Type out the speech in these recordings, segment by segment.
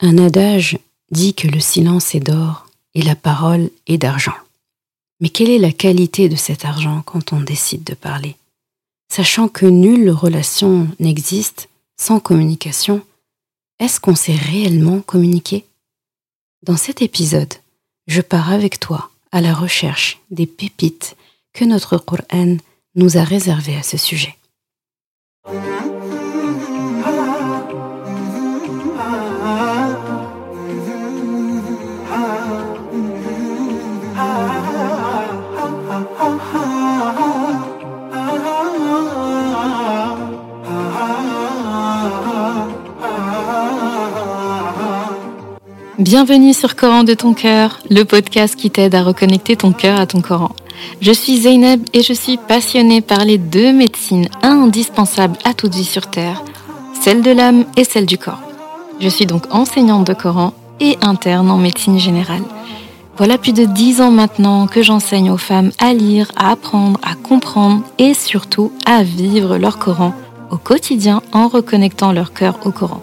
Un adage dit que le silence est d'or et la parole est d'argent. Mais quelle est la qualité de cet argent quand on décide de parler? Sachant que nulle relation n'existe sans communication, est-ce qu'on sait réellement communiquer? Dans cet épisode, je pars avec toi à la recherche des pépites que notre Coran nous a réservées à ce sujet. Bienvenue sur Coran de ton cœur, le podcast qui t'aide à reconnecter ton cœur à ton Coran. Je suis Zeynep et je suis passionnée par les deux médecines indispensables à toute vie sur Terre, celle de l'âme et celle du corps. Je suis donc enseignante de Coran et interne en médecine générale. Voilà plus de dix ans maintenant que j'enseigne aux femmes à lire, à apprendre, à comprendre et surtout à vivre leur Coran au quotidien en reconnectant leur cœur au Coran.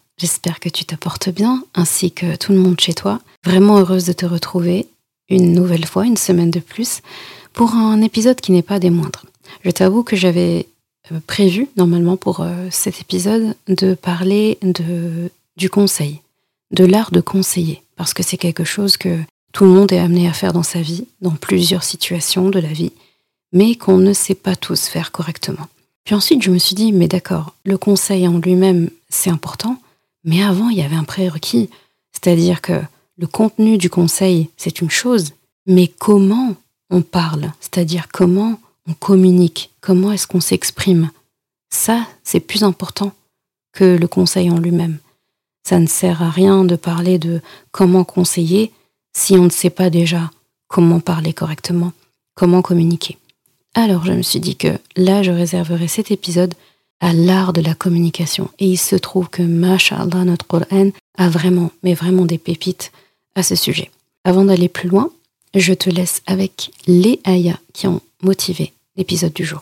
J'espère que tu te portes bien, ainsi que tout le monde chez toi. Vraiment heureuse de te retrouver une nouvelle fois, une semaine de plus, pour un épisode qui n'est pas des moindres. Je t'avoue que j'avais euh, prévu, normalement, pour euh, cet épisode, de parler de, du conseil, de l'art de conseiller, parce que c'est quelque chose que tout le monde est amené à faire dans sa vie, dans plusieurs situations de la vie, mais qu'on ne sait pas tous faire correctement. Puis ensuite, je me suis dit, mais d'accord, le conseil en lui-même, c'est important, mais avant, il y avait un prérequis, c'est-à-dire que le contenu du conseil, c'est une chose, mais comment on parle, c'est-à-dire comment on communique, comment est-ce qu'on s'exprime, ça, c'est plus important que le conseil en lui-même. Ça ne sert à rien de parler de comment conseiller si on ne sait pas déjà comment parler correctement, comment communiquer. Alors je me suis dit que là, je réserverai cet épisode à l'art de la communication. Et il se trouve que, mashallah, notre Coran a vraiment, mais vraiment des pépites à ce sujet. Avant d'aller plus loin, je te laisse avec les ayats qui ont motivé l'épisode du jour.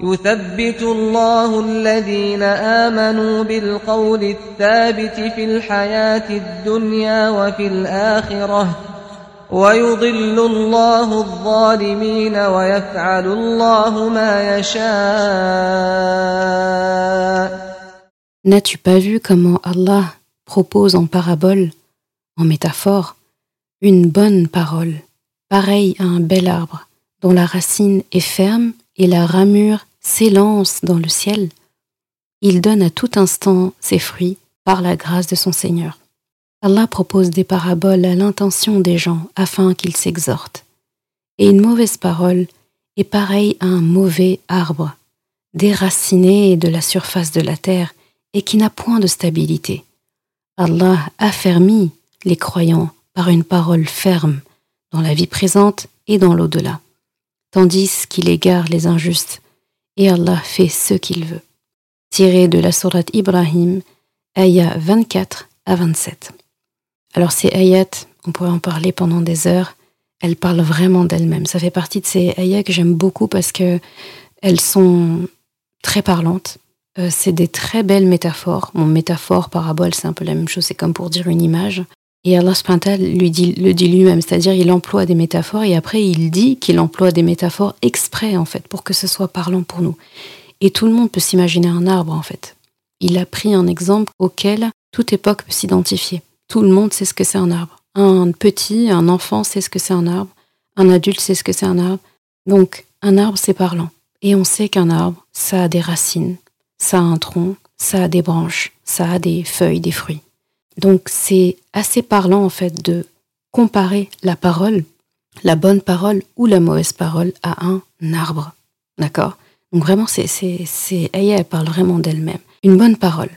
يثبت الله الذين آمنوا بالقول الثابت في الحياة الدنيا وفي الآخرة ويضل الله الظالمين ويفعل الله ما يشاء N'as-tu pas vu comment Allah propose en parabole, en métaphore, une bonne parole, pareille à un bel arbre, dont la racine est ferme et la ramure s'élance dans le ciel, il donne à tout instant ses fruits par la grâce de son Seigneur. Allah propose des paraboles à l'intention des gens afin qu'ils s'exhortent. Et une mauvaise parole est pareille à un mauvais arbre, déraciné de la surface de la terre et qui n'a point de stabilité. Allah affermit les croyants par une parole ferme dans la vie présente et dans l'au-delà tandis qu'il égare les injustes, et Allah fait ce qu'il veut. Tiré de la sourate Ibrahim, ayat 24 à 27. Alors ces ayats, on pourrait en parler pendant des heures, elles parlent vraiment d'elles-mêmes. Ça fait partie de ces ayats que j'aime beaucoup parce que elles sont très parlantes. Euh, c'est des très belles métaphores. Mon métaphore, parabole, c'est un peu la même chose. C'est comme pour dire une image. Et Allah lui dit, le dit lui-même, c'est-à-dire il emploie des métaphores et après il dit qu'il emploie des métaphores exprès en fait pour que ce soit parlant pour nous. Et tout le monde peut s'imaginer un arbre en fait. Il a pris un exemple auquel toute époque peut s'identifier. Tout le monde sait ce que c'est un arbre. Un petit, un enfant sait ce que c'est un arbre. Un adulte sait ce que c'est un arbre. Donc un arbre c'est parlant. Et on sait qu'un arbre, ça a des racines, ça a un tronc, ça a des branches, ça a des feuilles, des fruits. Donc c'est assez parlant en fait de comparer la parole, la bonne parole ou la mauvaise parole à un arbre. D'accord? Donc vraiment, c'est, c'est, c'est, elle parle vraiment d'elle-même. Une bonne parole,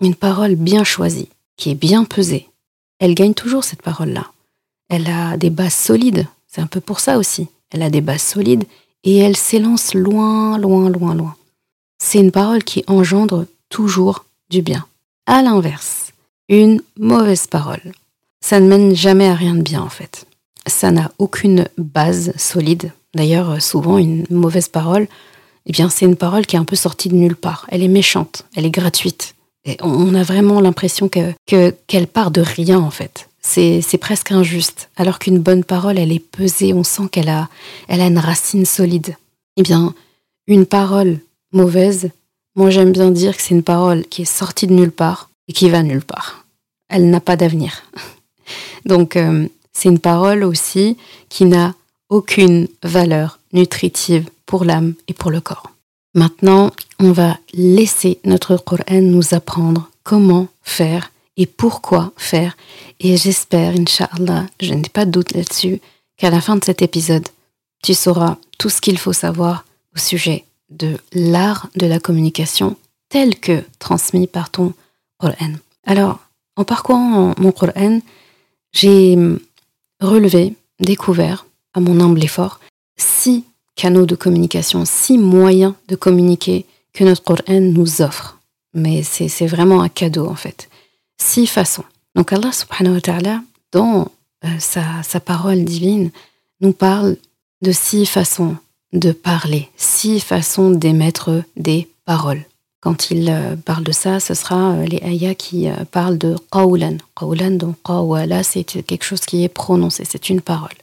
une parole bien choisie, qui est bien pesée, elle gagne toujours cette parole-là. Elle a des bases solides, c'est un peu pour ça aussi. Elle a des bases solides et elle s'élance loin, loin, loin, loin. C'est une parole qui engendre toujours du bien. À l'inverse, une mauvaise parole. Ça ne mène jamais à rien de bien en fait. Ça n'a aucune base solide. D'ailleurs, souvent, une mauvaise parole, eh bien, c'est une parole qui est un peu sortie de nulle part. Elle est méchante, elle est gratuite. On a vraiment l'impression que, qu'elle part de rien en fait. C'est, c'est presque injuste. Alors qu'une bonne parole, elle est pesée, on sent qu'elle a, elle a une racine solide. Eh bien, une parole mauvaise, moi j'aime bien dire que c'est une parole qui est sortie de nulle part, et qui va nulle part. Elle n'a pas d'avenir. Donc euh, c'est une parole aussi qui n'a aucune valeur nutritive pour l'âme et pour le corps. Maintenant, on va laisser notre Coran nous apprendre comment faire et pourquoi faire. Et j'espère, Inch'Allah, je n'ai pas de doute là-dessus, qu'à la fin de cet épisode, tu sauras tout ce qu'il faut savoir au sujet de l'art de la communication tel que transmis par ton alors, en parcourant mon Coran, j'ai relevé, découvert, à mon humble effort, six canaux de communication, six moyens de communiquer que notre Coran nous offre. Mais c'est vraiment un cadeau en fait. Six façons. Donc Allah subhanahu wa ta'ala, dans euh, sa, sa parole divine, nous parle de six façons de parler, six façons d'émettre des paroles. Quand il euh, parle de ça, ce sera euh, les ayats qui euh, parlent de qawlan. Qawlan, donc qawala, c'est quelque chose qui est prononcé, c'est une parole.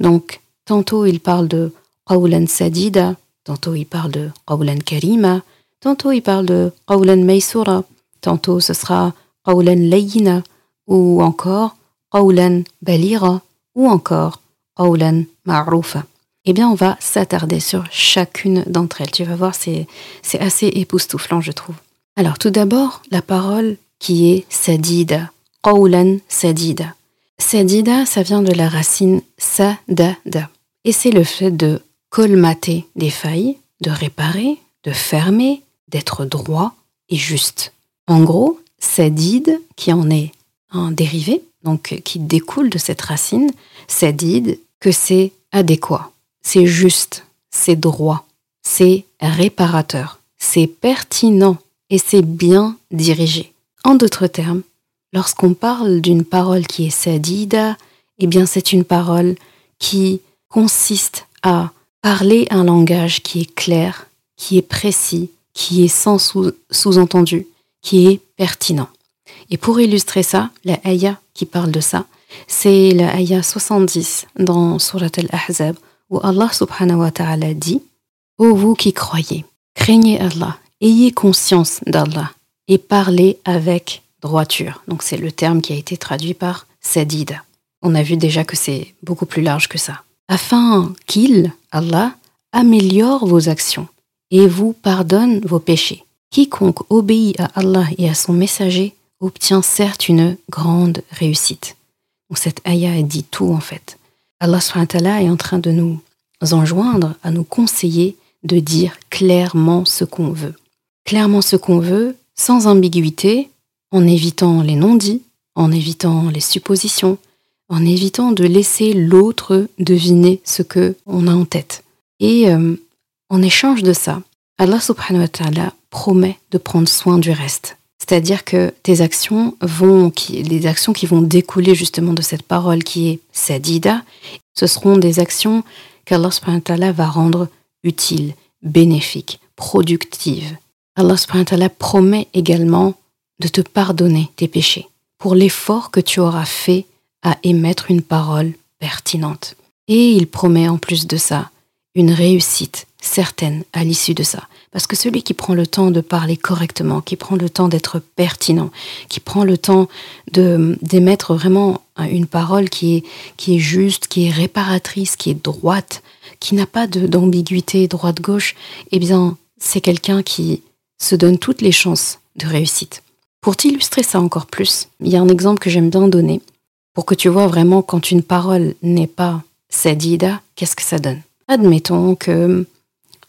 Donc, tantôt il parle de qawlan sadida, tantôt il parle de qawlan karima, tantôt il parle de qawlan maysura, tantôt ce sera qawlan layina, ou encore qawlan balira, ou encore qawlan ma'rufa eh bien, on va s'attarder sur chacune d'entre elles. Tu vas voir, c'est, assez époustouflant, je trouve. Alors, tout d'abord, la parole qui est sadida, qawlan sadida. Sadida, ça vient de la racine sadada. Et c'est le fait de colmater des failles, de réparer, de fermer, d'être droit et juste. En gros, sadid, qui en est un dérivé, donc qui découle de cette racine, sadid, que c'est adéquat c'est juste, c'est droit, c'est réparateur, c'est pertinent et c'est bien dirigé. En d'autres termes, lorsqu'on parle d'une parole qui est sadida, eh bien c'est une parole qui consiste à parler un langage qui est clair, qui est précis, qui est sans sous-entendu, qui est pertinent. Et pour illustrer ça, la ayah qui parle de ça, c'est la ayah 70 dans Surat al-Ahzab, où Allah subhanahu wa ta'ala dit Ô vous qui croyez, craignez Allah, ayez conscience d'Allah et parlez avec droiture. Donc c'est le terme qui a été traduit par sadid. On a vu déjà que c'est beaucoup plus large que ça. Afin qu'il, Allah, améliore vos actions et vous pardonne vos péchés. Quiconque obéit à Allah et à son messager obtient certes une grande réussite. Donc cette ayah dit tout en fait. Allah est en train de nous enjoindre, à nous conseiller de dire clairement ce qu'on veut. Clairement ce qu'on veut, sans ambiguïté, en évitant les non-dits, en évitant les suppositions, en évitant de laisser l'autre deviner ce que on a en tête. Et euh, en échange de ça, Allah subhanahu promet de prendre soin du reste. C'est-à-dire que tes actions vont, qui, les actions qui vont découler justement de cette parole qui est sadida, ce seront des actions qu'Allah va rendre utiles, bénéfiques, productives. Allah promet également de te pardonner tes péchés pour l'effort que tu auras fait à émettre une parole pertinente. Et il promet en plus de ça une réussite certaine à l'issue de ça. Parce que celui qui prend le temps de parler correctement, qui prend le temps d'être pertinent, qui prend le temps d'émettre vraiment une parole qui est, qui est juste, qui est réparatrice, qui est droite, qui n'a pas d'ambiguïté droite-gauche, eh bien, c'est quelqu'un qui se donne toutes les chances de réussite. Pour t'illustrer ça encore plus, il y a un exemple que j'aime bien donner pour que tu vois vraiment quand une parole n'est pas sadida, qu'est-ce que ça donne? Admettons que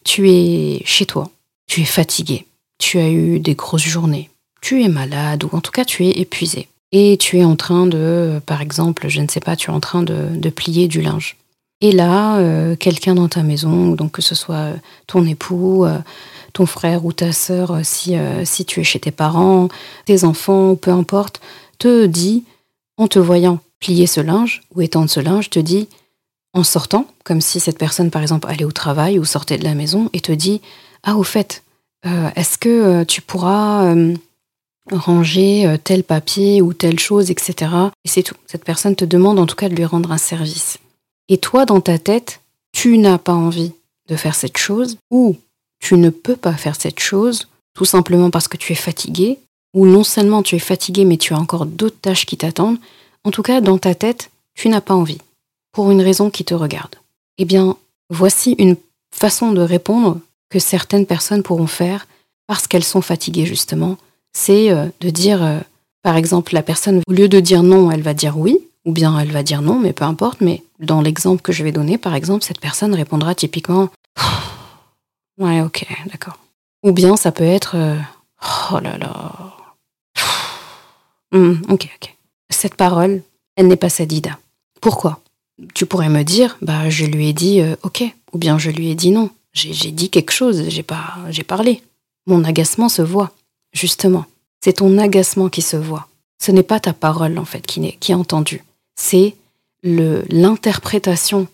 tu es chez toi, tu es fatigué, tu as eu des grosses journées, tu es malade ou en tout cas tu es épuisé. Et tu es en train de, par exemple, je ne sais pas, tu es en train de, plier du linge. Et là, euh, quelqu'un dans ta maison, donc que ce soit ton époux, euh, ton frère ou ta sœur, euh, si, si tu es chez tes parents, tes enfants, peu importe, te dit, en te voyant plier ce linge ou étendre ce linge, te dit, en sortant, comme si cette personne, par exemple, allait au travail ou sortait de la maison et te dit Ah, au fait, euh, est-ce que euh, tu pourras euh, ranger tel papier ou telle chose, etc. Et c'est tout. Cette personne te demande en tout cas de lui rendre un service. Et toi, dans ta tête, tu n'as pas envie de faire cette chose ou tu ne peux pas faire cette chose tout simplement parce que tu es fatigué ou non seulement tu es fatigué mais tu as encore d'autres tâches qui t'attendent. En tout cas, dans ta tête, tu n'as pas envie pour une raison qui te regarde. Eh bien, voici une façon de répondre que certaines personnes pourront faire parce qu'elles sont fatiguées justement. C'est euh, de dire, euh, par exemple, la personne, au lieu de dire non, elle va dire oui, ou bien elle va dire non, mais peu importe. Mais dans l'exemple que je vais donner, par exemple, cette personne répondra typiquement Ouais, ok, d'accord. Ou bien ça peut être euh, Oh là là. Hmm, ok, ok. Cette parole, elle n'est pas sadida. Pourquoi? Tu pourrais me dire, bah, je lui ai dit OK, ou bien je lui ai dit non. J'ai dit quelque chose, j'ai pas, j'ai parlé. Mon agacement se voit, justement. C'est ton agacement qui se voit. Ce n'est pas ta parole, en fait, qui est, qui est entendue. C'est l'interprétation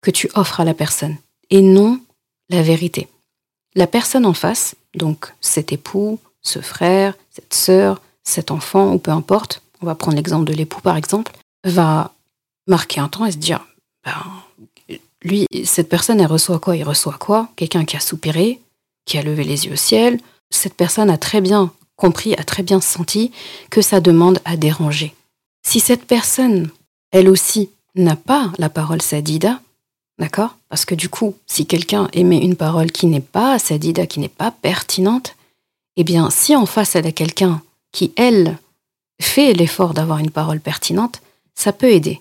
que tu offres à la personne, et non la vérité. La personne en face, donc cet époux, ce frère, cette sœur, cet enfant, ou peu importe, on va prendre l'exemple de l'époux par exemple, va marquer un temps et se dire, ben, lui, cette personne, elle reçoit quoi? Il reçoit quoi? Quelqu'un qui a soupiré, qui a levé les yeux au ciel. Cette personne a très bien compris, a très bien senti que ça demande à déranger. Si cette personne, elle aussi, n'a pas la parole sadida, d'accord? Parce que du coup, si quelqu'un émet une parole qui n'est pas sadida, qui n'est pas pertinente, eh bien, si en face elle a quelqu'un qui, elle, fait l'effort d'avoir une parole pertinente, ça peut aider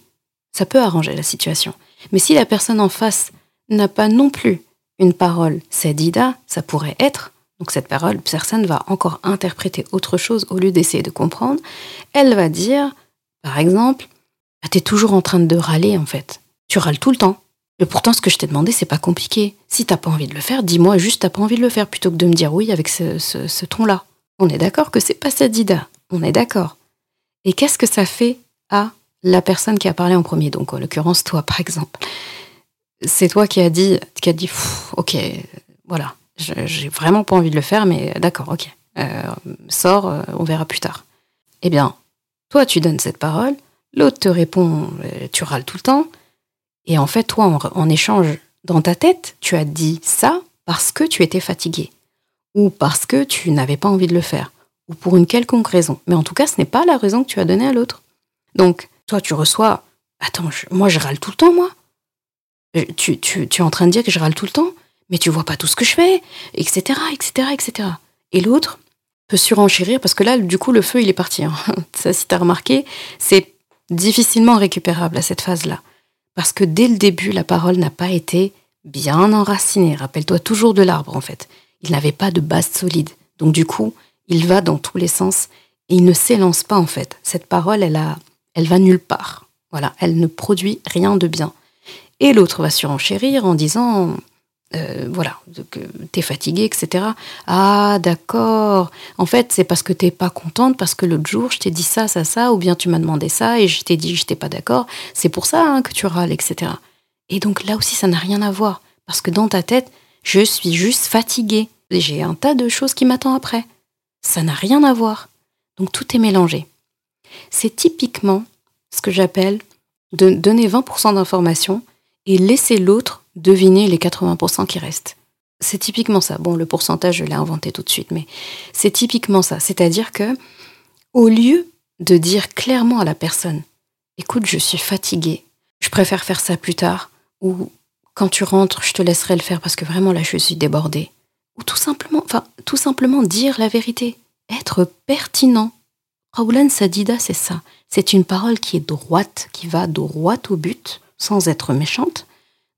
ça peut arranger la situation. Mais si la personne en face n'a pas non plus une parole sadida, ça pourrait être, donc cette parole, personne va encore interpréter autre chose au lieu d'essayer de comprendre, elle va dire, par exemple, ah, t'es toujours en train de râler en fait. Tu râles tout le temps. Et pourtant, ce que je t'ai demandé, c'est pas compliqué. Si t'as pas envie de le faire, dis-moi juste t'as pas envie de le faire plutôt que de me dire oui avec ce, ton-là. On est d'accord que c'est pas sadida. On est d'accord. Et qu'est-ce que ça fait à la personne qui a parlé en premier, donc en l'occurrence toi par exemple, c'est toi qui as dit, qui a dit, ok, voilà, j'ai vraiment pas envie de le faire, mais d'accord, ok, euh, sors, euh, on verra plus tard. Eh bien, toi tu donnes cette parole, l'autre te répond, euh, tu râles tout le temps, et en fait toi en, échange dans ta tête, tu as dit ça parce que tu étais fatigué, ou parce que tu n'avais pas envie de le faire, ou pour une quelconque raison. Mais en tout cas, ce n'est pas la raison que tu as donnée à l'autre. Donc, toi, tu reçois. Attends, moi, je râle tout le temps, moi. Euh, tu, tu, tu, es en train de dire que je râle tout le temps, mais tu vois pas tout ce que je fais, etc., etc., etc. Et l'autre peut surenchérir parce que là, du coup, le feu, il est parti. Hein. Ça, si tu as remarqué, c'est difficilement récupérable à cette phase-là. Parce que dès le début, la parole n'a pas été bien enracinée. Rappelle-toi toujours de l'arbre, en fait. Il n'avait pas de base solide. Donc, du coup, il va dans tous les sens et il ne s'élance pas, en fait. Cette parole, elle a elle va nulle part. Voilà, elle ne produit rien de bien. Et l'autre va surenchérir en disant euh, voilà, que t'es fatiguée, etc. Ah, d'accord. En fait, c'est parce que t'es pas contente, parce que l'autre jour, je t'ai dit ça, ça, ça, ou bien tu m'as demandé ça et je t'ai dit, je t'ai pas d'accord. C'est pour ça hein, que tu râles, etc. Et donc là aussi, ça n'a rien à voir. Parce que dans ta tête, je suis juste fatiguée. J'ai un tas de choses qui m'attendent après. Ça n'a rien à voir. Donc tout est mélangé. C'est typiquement ce que j'appelle de donner 20% d'informations et laisser l'autre deviner les 80% qui restent. C'est typiquement ça. Bon, le pourcentage, je l'ai inventé tout de suite, mais c'est typiquement ça. C'est-à-dire que, au lieu de dire clairement à la personne, écoute, je suis fatiguée, je préfère faire ça plus tard, ou quand tu rentres, je te laisserai le faire parce que vraiment là, je suis débordée. Ou tout simplement, enfin, tout simplement dire la vérité, être pertinent. Raulan Sadida, c'est ça. C'est une parole qui est droite, qui va droit au but, sans être méchante,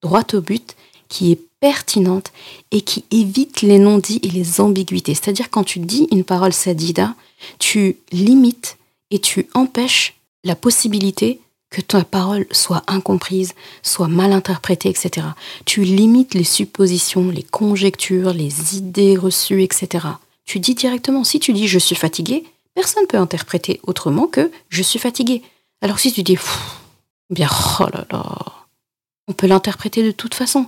droite au but, qui est pertinente et qui évite les non-dits et les ambiguïtés. C'est-à-dire quand tu dis une parole sadida, tu limites et tu empêches la possibilité que ta parole soit incomprise, soit mal interprétée, etc. Tu limites les suppositions, les conjectures, les idées reçues, etc. Tu dis directement, si tu dis je suis fatigué, personne ne peut interpréter autrement que je suis fatigué. Alors si tu dis, bien, oh on peut l'interpréter de toute façon.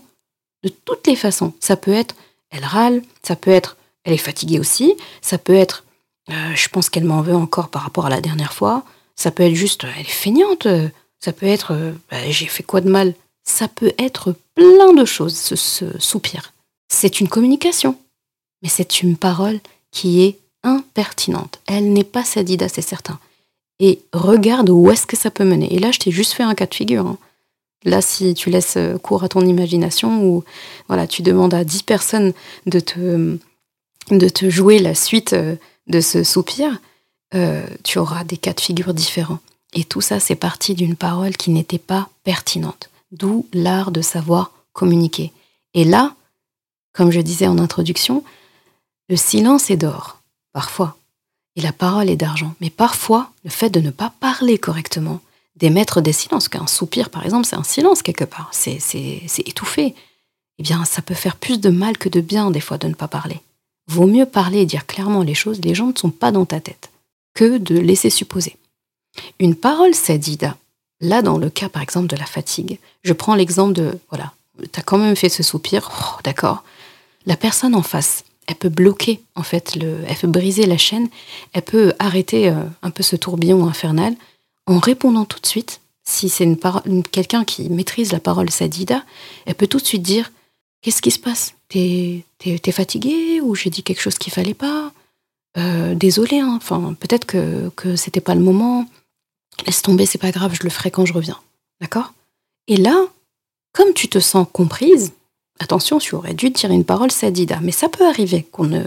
De toutes les façons. Ça peut être, elle râle, ça peut être, elle est fatiguée aussi, ça peut être, euh, je pense qu'elle m'en veut encore par rapport à la dernière fois, ça peut être juste, elle est feignante, ça peut être, euh, bah, j'ai fait quoi de mal Ça peut être plein de choses, ce soupir. C'est une communication, mais c'est une parole qui est impertinente. Elle n'est pas sadida, c'est certain. Et regarde où est-ce que ça peut mener. Et là, je t'ai juste fait un cas de figure. Hein. Là, si tu laisses euh, cours à ton imagination ou voilà, tu demandes à dix personnes de te, jouer la suite euh, de ce soupir, euh, tu auras des cas de figure différents. Et tout ça, c'est parti d'une parole qui n'était pas pertinente. D'où l'art de savoir communiquer. Et là, comme je disais en introduction, le silence est d'or, parfois. Et la parole est d'argent. Mais parfois, le fait de ne pas parler correctement, d'émettre des silences, qu'un soupir par exemple, c'est un silence quelque part, c'est étouffé, eh bien ça peut faire plus de mal que de bien des fois de ne pas parler. Vaut mieux parler et dire clairement les choses, les gens ne sont pas dans ta tête, que de laisser supposer. Une parole sadida, là dans le cas par exemple de la fatigue, je prends l'exemple de, voilà, tu as quand même fait ce soupir, oh, d'accord, la personne en face, elle peut bloquer en fait, le, elle peut briser la chaîne, elle peut arrêter euh, un peu ce tourbillon infernal, en répondant tout de suite, si c'est une quelqu'un qui maîtrise la parole sadida, elle peut tout de suite dire Qu'est-ce qui se passe? T'es es, fatigué ou j'ai dit quelque chose qu'il fallait pas? Euh, Désolé, hein. enfin, peut-être que, que c'était pas le moment. Laisse tomber, c'est pas grave, je le ferai quand je reviens. D'accord? Et là, comme tu te sens comprise, Attention, tu aurais dû dire une parole sadida, mais ça peut arriver qu'on ne,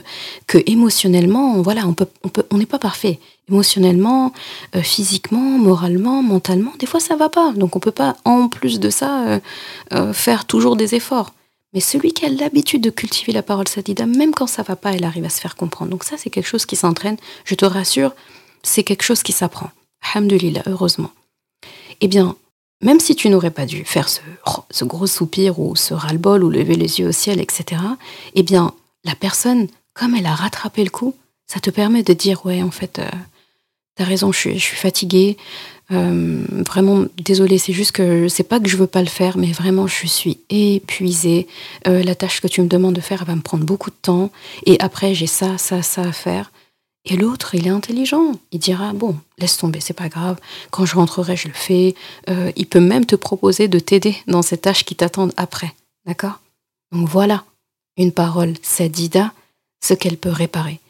que émotionnellement, voilà, on peut, on peut, on n'est pas parfait. Émotionnellement, euh, physiquement, moralement, mentalement, des fois ça va pas. Donc on peut pas, en plus de ça, euh, euh, faire toujours des efforts. Mais celui qui a l'habitude de cultiver la parole sadida, même quand ça va pas, elle arrive à se faire comprendre. Donc ça, c'est quelque chose qui s'entraîne. Je te rassure, c'est quelque chose qui s'apprend. Alhamdulillah, heureusement. Eh bien, même si tu n'aurais pas dû faire ce, gros soupir ou ce ras-le-bol ou lever les yeux au ciel, etc., eh bien, la personne, comme elle a rattrapé le coup, ça te permet de dire Ouais, en fait, euh, t'as raison, je suis, fatiguée. Euh, vraiment, désolée, c'est juste que c'est pas que je veux pas le faire, mais vraiment, je suis épuisée. Euh, la tâche que tu me demandes de faire, elle va me prendre beaucoup de temps. Et après, j'ai ça, ça, ça à faire. Et l'autre, il est intelligent. Il dira bon, laisse tomber, c'est pas grave. Quand je rentrerai, je le fais. Euh, il peut même te proposer de t'aider dans ces tâches qui t'attendent après. D'accord? Donc voilà, une parole sadida, ce qu'elle peut réparer.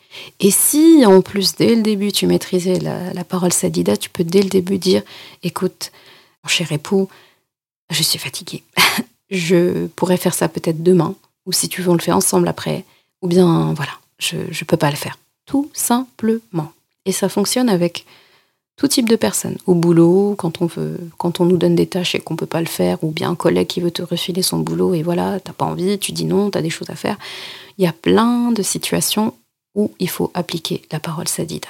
Et si en plus dès le début tu maîtrisais la, parole sadida, tu peux dès le début dire écoute, mon cher époux, je suis fatiguée. je pourrais faire ça peut-être demain, ou si tu veux, on le fait ensemble après. Ou bien voilà, je ne peux pas le faire tout simplement. Et ça fonctionne avec tout type de personnes. Au boulot, quand on nous donne des tâches et qu'on peut pas le faire, ou bien un collègue qui veut te refiler son boulot et voilà, t'as pas envie, tu dis non, tu des choses à faire. Il y a plein de situations où il faut appliquer la parole sadida.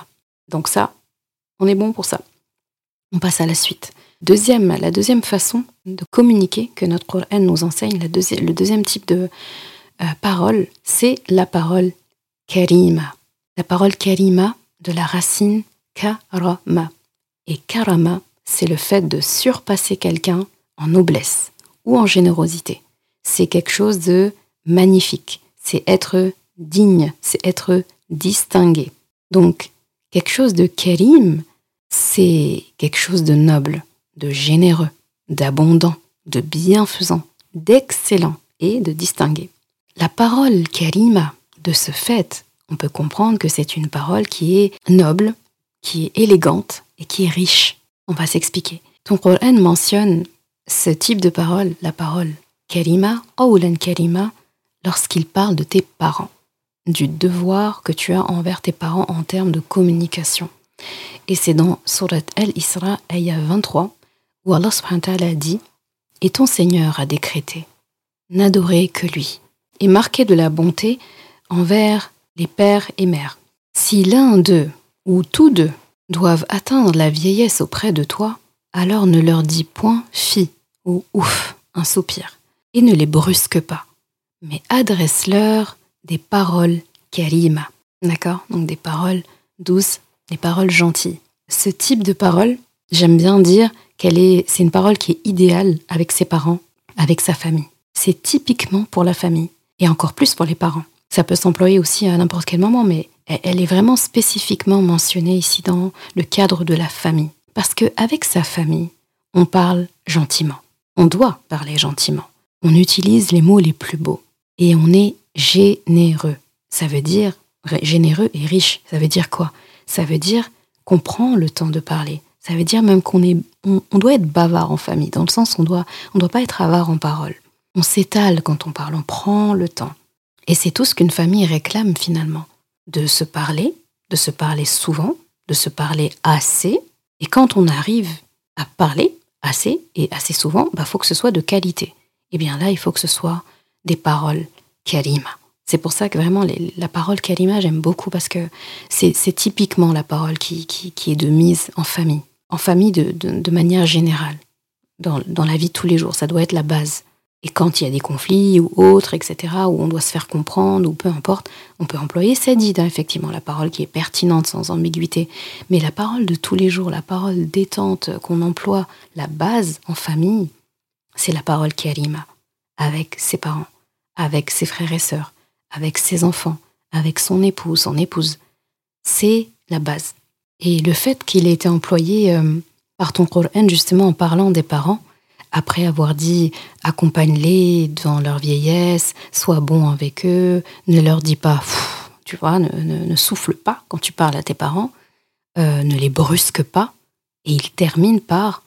Donc ça, on est bon pour ça. On passe à la suite. deuxième, la deuxième façon de communiquer que notre Coran nous enseigne, le deuxième type de euh, parole, c'est la parole karima. La parole karima de la racine karama. Et karama, c'est le fait de surpasser quelqu'un en noblesse ou en générosité. C'est quelque chose de magnifique. C'est être digne, c'est être distingué. Donc, quelque chose de karim, c'est quelque chose de noble, de généreux, d'abondant, de bienfaisant, d'excellent et de distingué. La parole karima, de ce fait, on peut comprendre que c'est une parole qui est noble, qui est élégante et qui est riche. On va s'expliquer. Ton Coran mentionne ce type de parole, la parole karima, awlan karima, lorsqu'il parle de tes parents, du devoir que tu as envers tes parents en termes de communication. Et c'est dans Surat Al-Isra, ayah 23, où Allah subhanahu dit Et ton Seigneur a décrété N'adorez que lui, et marquez de la bonté envers les pères et mères. Si l'un d'eux, ou tous deux, doivent atteindre la vieillesse auprès de toi, alors ne leur dis point fi ou ouf, un soupir, et ne les brusque pas, mais adresse-leur des paroles karima. D'accord? Donc des paroles douces, des paroles gentilles. Ce type de parole, j'aime bien dire qu'elle est, c'est une parole qui est idéale avec ses parents, avec sa famille. C'est typiquement pour la famille et encore plus pour les parents. Ça peut s'employer aussi à n'importe quel moment, mais elle est vraiment spécifiquement mentionnée ici dans le cadre de la famille. Parce qu'avec sa famille, on parle gentiment. On doit parler gentiment. On utilise les mots les plus beaux. Et on est généreux. Ça veut dire généreux et riche. Ça veut dire quoi? Ça veut dire qu'on prend le temps de parler. Ça veut dire même qu'on est, on, doit être bavard en famille, dans le sens on doit, on doit pas être avare en parole. On s'étale quand on parle, on prend le temps. Et c'est tout ce qu'une famille réclame finalement, de se parler, de se parler souvent, de se parler assez. Et quand on arrive à parler assez et assez souvent, il bah, faut que ce soit de qualité. Et bien là, il faut que ce soit des paroles karima. C'est pour ça que vraiment la parole kalima, j'aime beaucoup parce que c'est typiquement la parole qui, est de mise en famille, en famille de, de, manière générale, dans, dans, la vie de tous les jours. Ça doit être la base. Et quand il y a des conflits ou autres, etc., où on doit se faire comprendre ou peu importe, on peut employer Sadida, effectivement, la parole qui est pertinente sans ambiguïté. Mais la parole de tous les jours, la parole détente qu'on emploie, la base en famille, c'est la parole kalima, avec ses parents, avec ses frères et sœurs avec ses enfants, avec son époux, son épouse. C'est la base. Et le fait qu'il ait été employé euh, par ton Coran justement en parlant des parents, après avoir dit accompagne-les dans leur vieillesse, sois bon avec eux, ne leur dis pas, tu vois, ne, souffle pas quand tu parles à tes parents, euh, ne les brusque pas. Et il termine par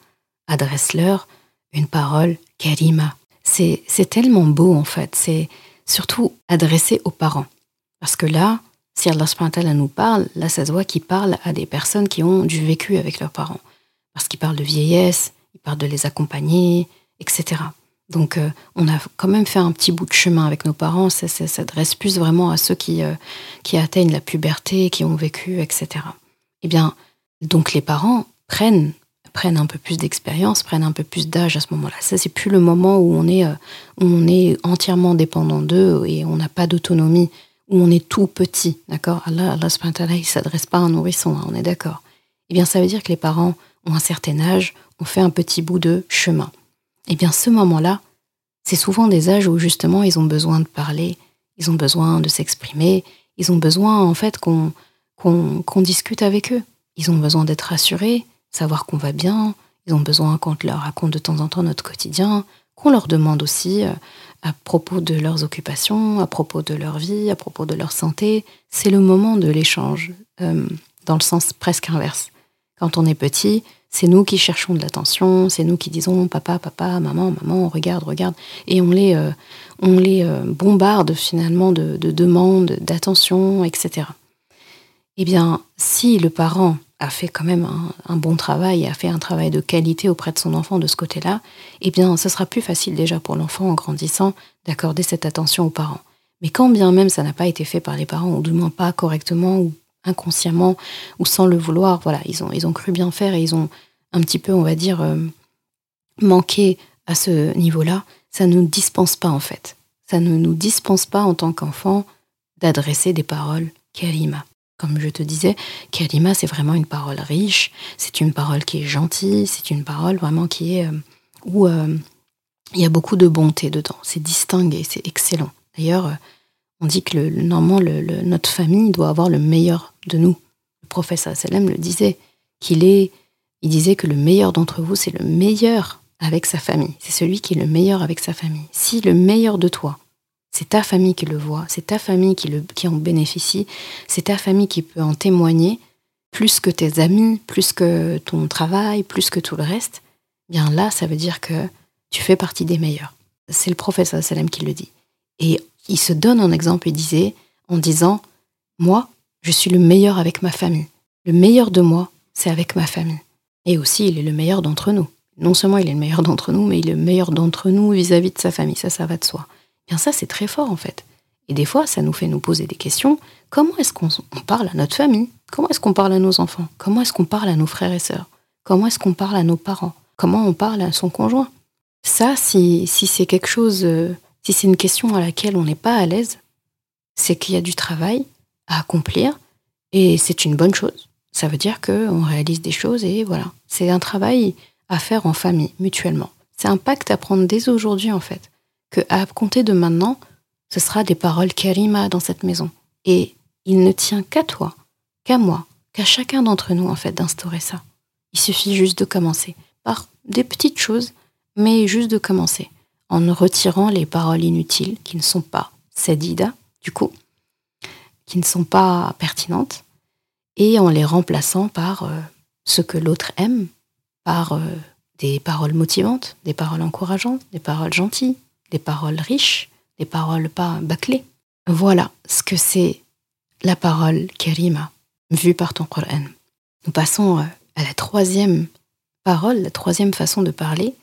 adresse-leur une parole karima. C'est tellement beau en fait. C'est surtout adressé aux parents. Parce que là, si Allah nous parle, là, ça se voit qu'il parle à des personnes qui ont du vécu avec leurs parents. Parce qu'il parle de vieillesse, il parle de les accompagner, etc. Donc, euh, on a quand même fait un petit bout de chemin avec nos parents. Ça, s'adresse plus vraiment à ceux qui, euh, qui atteignent la puberté, qui ont vécu, etc. Eh bien, donc les parents prennent prennent un peu plus d'expérience, prennent un peu plus d'âge à ce moment-là. Ça, c'est plus le moment où on est, euh, on est entièrement dépendant d'eux et on n'a pas d'autonomie, où on est tout petit, d'accord? Allah, Allah il ne s'adresse pas à un nourrisson, hein, on est d'accord. Eh bien, ça veut dire que les parents ont un certain âge, fait un petit bout de chemin. Eh bien, ce moment-là, c'est souvent des âges où justement ils ont besoin de parler, ils ont besoin de s'exprimer, ils ont besoin en fait qu'on qu'on discute avec eux. Ils ont besoin d'être rassurés, savoir qu'on va bien. Ils ont besoin qu'on leur raconte de temps en temps notre quotidien, qu'on leur demande aussi euh, à propos de leurs occupations, à propos de leur vie, à propos de leur santé. C'est le moment de l'échange, euh, dans le sens presque inverse. Quand on est petit, c'est nous qui cherchons de l'attention, c'est nous qui disons papa, papa, maman, maman, regarde, regarde, et on les, euh, on les bombarde finalement de, de demandes, d'attention, etc. Eh bien, si le parent a fait quand même un, bon travail, a fait un travail de qualité auprès de son enfant de ce côté-là, eh bien, ce sera plus facile déjà pour l'enfant en grandissant d'accorder cette attention aux parents. Mais quand bien même ça n'a pas été fait par les parents, ou du moins pas correctement, ou inconsciemment, ou sans le vouloir, voilà, ils ont, ils ont cru bien faire et ils ont un petit peu, on va dire, euh, manquer à ce niveau-là, ça ne nous dispense pas en fait. Ça ne nous dispense pas en tant qu'enfant d'adresser des paroles karima. Comme je te disais, karima, c'est vraiment une parole riche, c'est une parole qui est gentille, c'est une parole vraiment qui est... Euh, où euh, il y a beaucoup de bonté dedans, c'est distingué, c'est excellent. D'ailleurs, on dit que le, normalement, notre famille doit avoir le meilleur de nous. Le professeur Salem le disait, qu'il est, il disait que le meilleur d'entre vous, c'est le meilleur avec sa famille. C'est celui qui est le meilleur avec sa famille. Si le meilleur de toi, c'est ta famille qui le voit, c'est ta famille qui, en bénéficie, c'est ta famille qui peut en témoigner, plus que tes amis, plus que ton travail, plus que tout le reste, bien là, ça veut dire que tu fais partie des meilleurs. C'est le professeur Salem qui le dit. Et il se donne un exemple, il disait, en disant, moi, je suis le meilleur avec ma famille. Le meilleur de moi, c'est avec ma famille. Et aussi, il est le meilleur d'entre nous. Non seulement il est le meilleur d'entre nous, mais il est le meilleur d'entre nous vis-à-vis de sa famille. Ça, ça va de soi. Bien ça, c'est très fort en fait. Et des fois, ça nous fait nous poser des questions. Comment est-ce qu'on parle à notre famille? Comment est-ce qu'on parle à nos enfants? Comment est-ce qu'on parle à nos frères et sœurs? Comment est-ce qu'on parle à nos parents? Comment on parle à son conjoint? Ça, si, si c'est quelque chose, euh, si c'est une question à laquelle on n'est pas à l'aise, c'est qu'il y a du travail à accomplir et c'est une bonne chose. Ça veut dire qu'on réalise des choses et voilà. C'est un travail à faire en famille, mutuellement. C'est un pacte à prendre dès aujourd'hui, en fait. Que à compter de maintenant, ce sera des paroles karima dans cette maison. Et il ne tient qu'à toi, qu'à moi, qu'à chacun d'entre nous, en fait, d'instaurer ça. Il suffit juste de commencer. Par des petites choses, mais juste de commencer. En retirant les paroles inutiles qui ne sont pas sedida, du coup, qui ne sont pas pertinentes, et en les remplaçant par euh, ce que l'autre aime, par euh, des paroles motivantes, des paroles encourageantes, des paroles gentilles, des paroles riches, des paroles pas bâclées. Voilà ce que c'est la parole Karima, vue par ton Coran. Nous passons euh, à la troisième parole, la troisième façon de parler,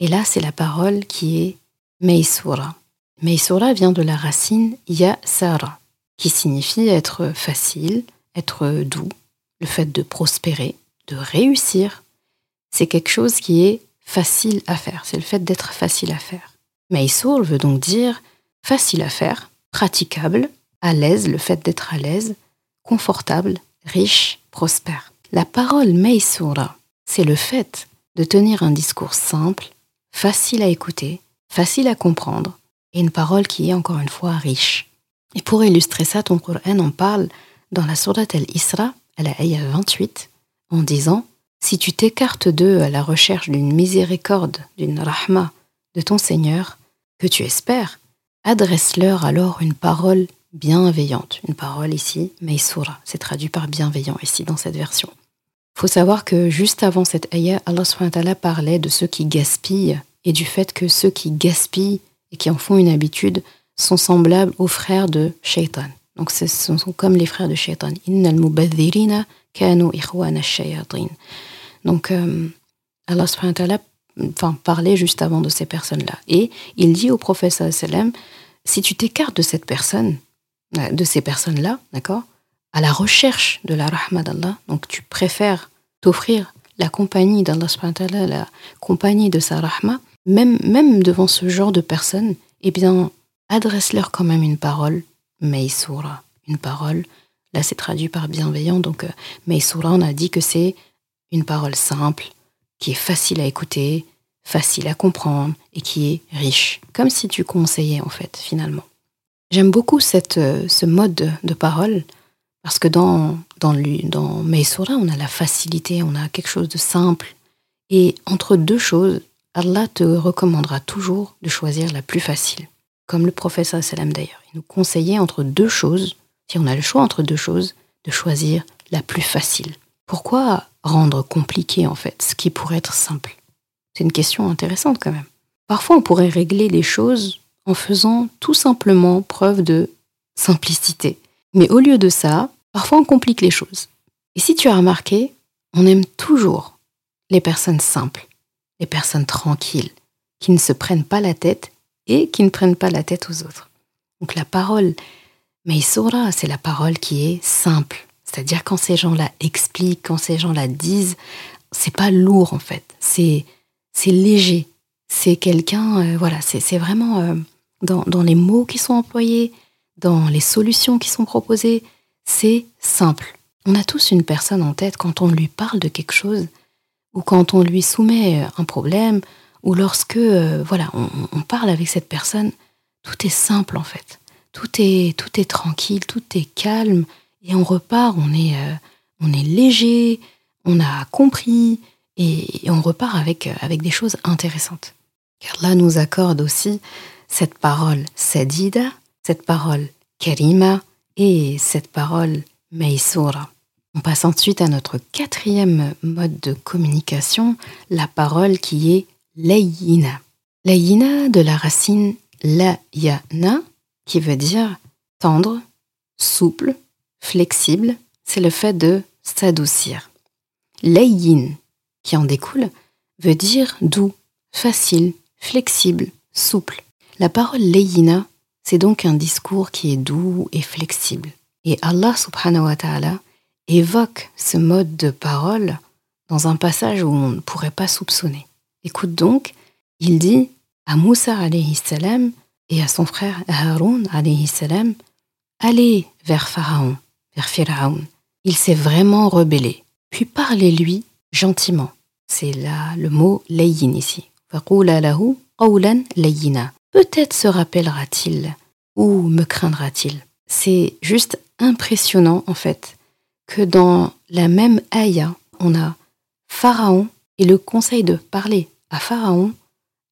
et là c'est la parole qui est Meisura. Meisura vient de la racine Yasara, qui signifie être facile, être doux, le fait de prospérer, de réussir, c'est quelque chose qui est facile à faire. C'est le fait d'être facile à faire. Meisour veut donc dire facile à faire, praticable, à l'aise, le fait d'être à l'aise, confortable, riche, prospère. La parole Meisoura, c'est le fait de tenir un discours simple, facile à écouter, facile à comprendre, et une parole qui est encore une fois riche. Et pour illustrer ça, ton Coran en parle dans la sourate Al-Isra, à la ayah 28, en disant Si tu t'écartes d'eux à la recherche d'une miséricorde, d'une rahma de ton Seigneur, que tu espères, adresse-leur alors une parole bienveillante. Une parole ici, Meisura, c'est traduit par bienveillant ici dans cette version. Faut savoir que juste avant cette ayah, Allah parlait de ceux qui gaspillent et du fait que ceux qui gaspillent et qui en font une habitude sont semblables aux frères de Shaitan. Donc ce sont comme les frères de Shaitan. Donc euh, Allah enfin, parlait juste avant de ces personnes-là. Et il dit au prophète si tu t'écartes de cette personne, de ces personnes-là, d'accord, à la recherche de la rahma d'Allah, donc tu préfères t'offrir la compagnie d'Allah, la compagnie de sa rahma, même, même devant ce genre de personnes, eh bien, adresse-leur quand même une parole Meisura, une parole. Là, c'est traduit par bienveillant. Donc, euh, Meisura, on a dit que c'est une parole simple, qui est facile à écouter, facile à comprendre et qui est riche. Comme si tu conseillais, en fait, finalement. J'aime beaucoup cette, euh, ce mode de, parole parce que dans, dans, dans Meisura, on a la facilité, on a quelque chose de simple. Et entre deux choses, Allah te recommandera toujours de choisir la plus facile comme le professeur Salam d'ailleurs. Il nous conseillait entre deux choses, si on a le choix entre deux choses, de choisir la plus facile. Pourquoi rendre compliqué en fait ce qui pourrait être simple? C'est une question intéressante quand même. Parfois on pourrait régler les choses en faisant tout simplement preuve de simplicité. Mais au lieu de ça, parfois on complique les choses. Et si tu as remarqué, on aime toujours les personnes simples, les personnes tranquilles, qui ne se prennent pas la tête et qui ne prennent pas la tête aux autres. Donc la parole Meisora, c'est la parole qui est simple. C'est-à-dire quand ces gens-là expliquent, quand ces gens-là disent, c'est pas lourd en fait. C'est c'est léger. C'est quelqu'un, euh, voilà, c'est vraiment euh, dans, dans les mots qui sont employés, dans les solutions qui sont proposées, c'est simple. On a tous une personne en tête quand on lui parle de quelque chose ou quand on lui soumet un problème ou lorsque voilà on, parle avec cette personne, tout est simple en fait. Tout est tout est tranquille, tout est calme et on repart. On est on est léger, on a compris et, on repart avec, avec des choses intéressantes. Car là nous accorde aussi cette parole sadida, cette parole karima et cette parole meisura. On passe ensuite à notre quatrième mode de communication, la parole qui est layina. Layina de la racine layana, qui veut dire tendre, souple, flexible, c'est le fait de s'adoucir. Layin, qui en découle, veut dire doux, facile, flexible, souple. La parole layina, c'est donc un discours qui est doux et flexible. Et Allah subhanahu wa ta'ala évoque ce mode de parole dans un passage où on ne pourrait pas soupçonner. Écoute donc, il dit à Moussa alayhi salam et à son frère Haroun alayhi salam, allez vers Pharaon, vers Pharaon. Il s'est vraiment rebellé. Puis parlez-lui gentiment. C'est là le mot layin ici. Peut-être se rappellera-t-il ou me craindra-t-il. C'est juste impressionnant en fait que dans la même ayah, on a Pharaon et le conseil de parler à Pharaon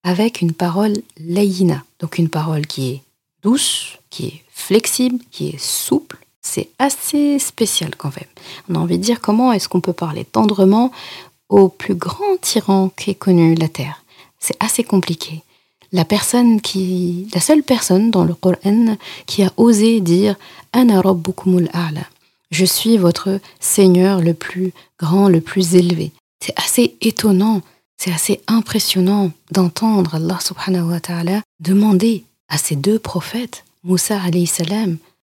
avec une parole layina, donc une parole qui est douce, qui est flexible, qui est souple, c'est assez spécial quand même. On a envie de dire comment est-ce qu'on peut parler tendrement au plus grand tyran qu'ait connu la terre. C'est assez compliqué. La personne qui, la seule personne dans le Coran qui a osé dire Ana rabbukumul a'la. Je suis votre Seigneur le plus grand, le plus élevé. C'est assez étonnant, c'est assez impressionnant d'entendre Allah subhanahu wa ta'ala demander à ces deux prophètes, Moussa alayhi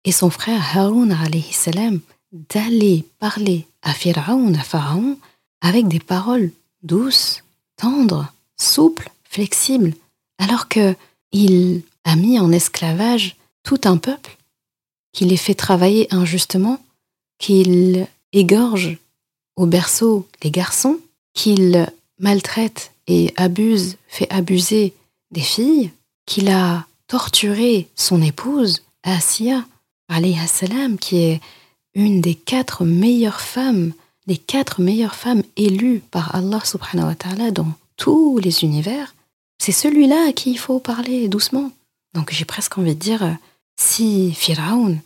et son frère Haroun salam d'aller parler à Pharaon, à Pharaon, avec des paroles douces, tendres, souples, flexibles, alors que il a mis en esclavage tout un peuple, qu'il les fait travailler injustement, qu'il égorge au berceau les garçons, qu'il maltraite et abuse, fait abuser des filles, qu'il a torturé son épouse, Asiya, salam, qui est une des quatre meilleures femmes, les quatre meilleures femmes élues par Allah subhanahu wa ta'ala dans tous les univers, c'est celui-là à qui il faut parler doucement. Donc j'ai presque envie de dire, si Firaoun,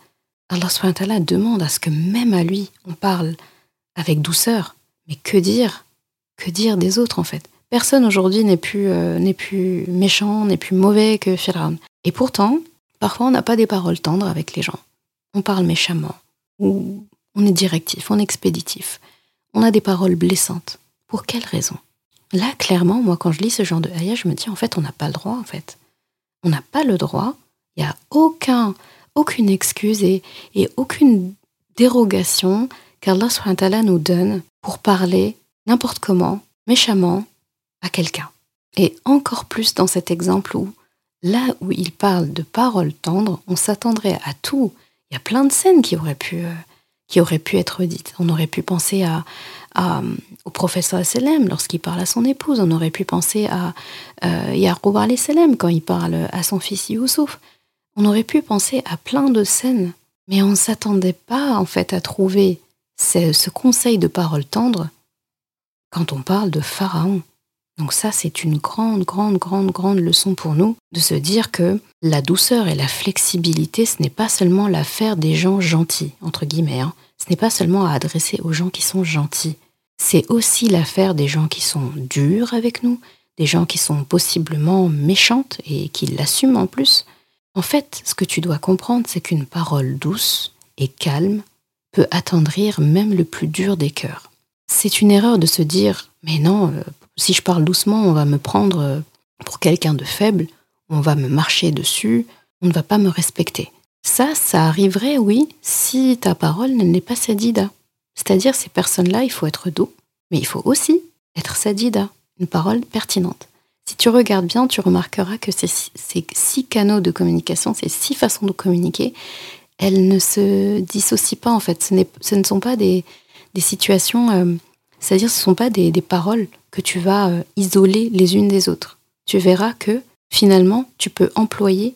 Allah subhanahu demande à ce que même à lui on parle avec douceur, mais que dire Que dire des autres en fait? Personne aujourd'hui n'est plus, euh, n'est plus méchant, n'est plus mauvais que Firaoun. Et pourtant, parfois on n'a pas des paroles tendres avec les gens on parle méchamment, on est directif, on est expéditif, on a des paroles blessantes. Pour quelle raison? Là, clairement, moi, quand je lis ce genre de ayah, je me dis, en fait, on n'a pas le droit, en fait. On n'a pas le droit, il n'y a aucun, aucune excuse et, aucune dérogation qu'Allah nous donne pour parler n'importe comment, méchamment, à quelqu'un. Et encore plus dans cet exemple où, là où il parle de paroles tendres, on s'attendrait à tout il y a plein de scènes qui auraient pu, euh, qui auraient pu être dites. On aurait pu penser à, au professeur Selem lorsqu'il parle à son épouse. On aurait pu penser à euh, Selem quand il parle à son fils Youssouf. On aurait pu penser à plein de scènes, mais on ne s'attendait pas en fait à trouver ce, ce conseil de parole tendre quand on parle de Pharaon. Donc ça, c'est une grande, grande, grande, grande leçon pour nous de se dire que la douceur et la flexibilité, ce n'est pas seulement l'affaire des gens gentils, entre guillemets. Hein. Ce n'est pas seulement à adresser aux gens qui sont gentils. C'est aussi l'affaire des gens qui sont durs avec nous, des gens qui sont possiblement méchantes et qui l'assument en plus. En fait, ce que tu dois comprendre, c'est qu'une parole douce et calme peut attendrir même le plus dur des cœurs. C'est une erreur de se dire, mais non, euh, si je parle doucement, on va me prendre euh, pour quelqu'un de faible, on va me marcher dessus, on ne va pas me respecter. Ça, ça arriverait, oui, si ta parole n'est pas sadida. C'est-à-dire, ces personnes-là, il faut être doux, mais il faut aussi être sadida, une parole pertinente. Si tu regardes bien, tu remarqueras que ces, six canaux de communication, ces six façons de communiquer, elles ne se dissocient pas en fait. Ce, ne sont pas des, situations, euh, c'est-à-dire ce ne sont pas des, des, paroles que tu vas euh, isoler les unes des autres. Tu verras que finalement, tu peux employer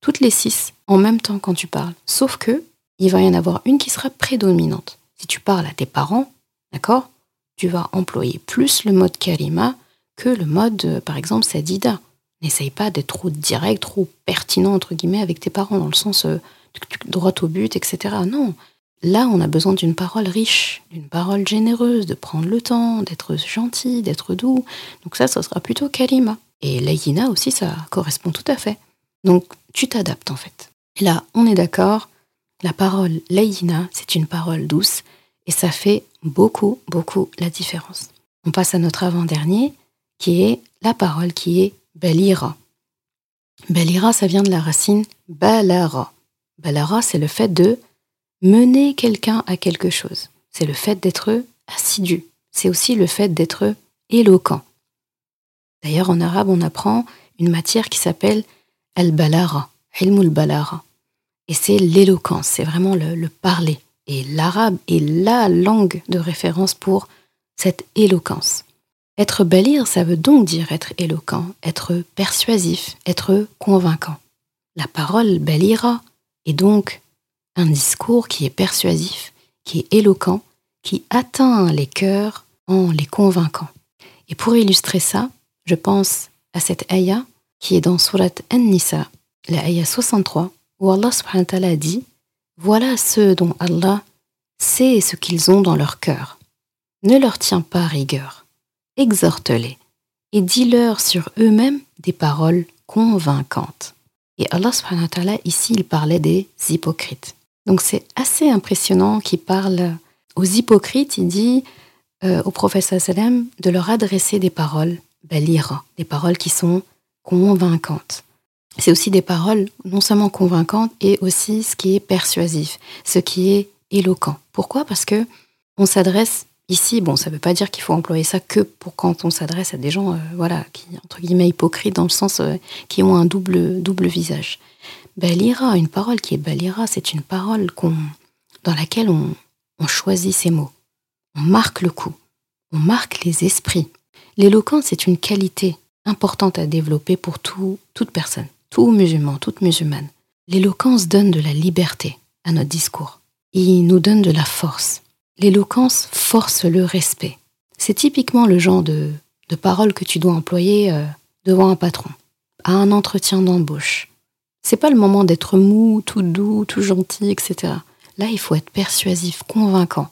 toutes les six en même temps quand tu parles. Sauf que il va y en avoir une qui sera prédominante. Si tu parles à tes parents, d'accord, tu vas employer plus le mode kalima que le mode, euh, par exemple, sadida. N'essaye pas d'être trop direct, trop pertinent, entre guillemets, avec tes parents, dans le sens euh, droit au but, etc. Non. Là, on a besoin d'une parole riche, d'une parole généreuse, de prendre le temps, d'être gentil, d'être doux. Donc ça, ça sera plutôt kalima. Et layina aussi, ça correspond tout à fait. Donc, tu t'adaptes en fait. Et là, on est d'accord, la parole layina, c'est une parole douce et ça fait beaucoup, beaucoup la différence. On passe à notre avant-dernier, qui est la parole qui est balira. Balira, ça vient de la racine balara. Balara, c'est le fait de mener quelqu'un à quelque chose. C'est le fait d'être assidu. C'est aussi le fait d'être éloquent. D'ailleurs, en arabe, on apprend une matière qui s'appelle al-balara, ilmul balara. Et c'est l'éloquence, c'est vraiment le, le parler. Et l'arabe est la langue de référence pour cette éloquence. Être balir, ça veut donc dire être éloquent, être persuasif, être convaincant. La parole balira est donc un discours qui est persuasif, qui est éloquent, qui atteint les cœurs en les convainquant. Et pour illustrer ça, je pense à cette ayah qui est dans Surat An-Nisa, la ayah 63, où Allah subhanahu wa ta'ala dit Voilà ceux dont Allah sait ce qu'ils ont dans leur cœur. Ne leur tiens pas rigueur exhorte-les et dis-leur sur eux-mêmes des paroles convaincantes. Et Allah subhanahu wa ta'ala, ici, il parlait des hypocrites. Donc c'est assez impressionnant qu'il parle aux hypocrites, il dit euh, au prophète sallam de leur adresser des paroles balira, des paroles qui sont convaincantes. C'est aussi des paroles non seulement convaincantes, et aussi ce qui est persuasif, ce qui est éloquent. Pourquoi? Parce que on s'adresse Ici, bon, ça ne veut pas dire qu'il faut employer ça que pour quand on s'adresse à des gens, euh, voilà, qui entre guillemets hypocrites dans le sens euh, qui ont un double visage. Balira, une parole qui est balira, c'est une parole dans laquelle on, choisit ses mots, on marque le coup, on marque les esprits. L'éloquence est une qualité importante à développer pour tout, toute personne, tout musulman, toute musulmane. L'éloquence donne de la liberté à notre discours. Il nous donne de la force. L'éloquence force le respect. C'est typiquement le genre de, de parole que tu dois employer euh, devant un patron, à un entretien d'embauche. C'est pas le moment d'être mou, tout doux, tout gentil, etc. Là, il faut être persuasif, convaincant.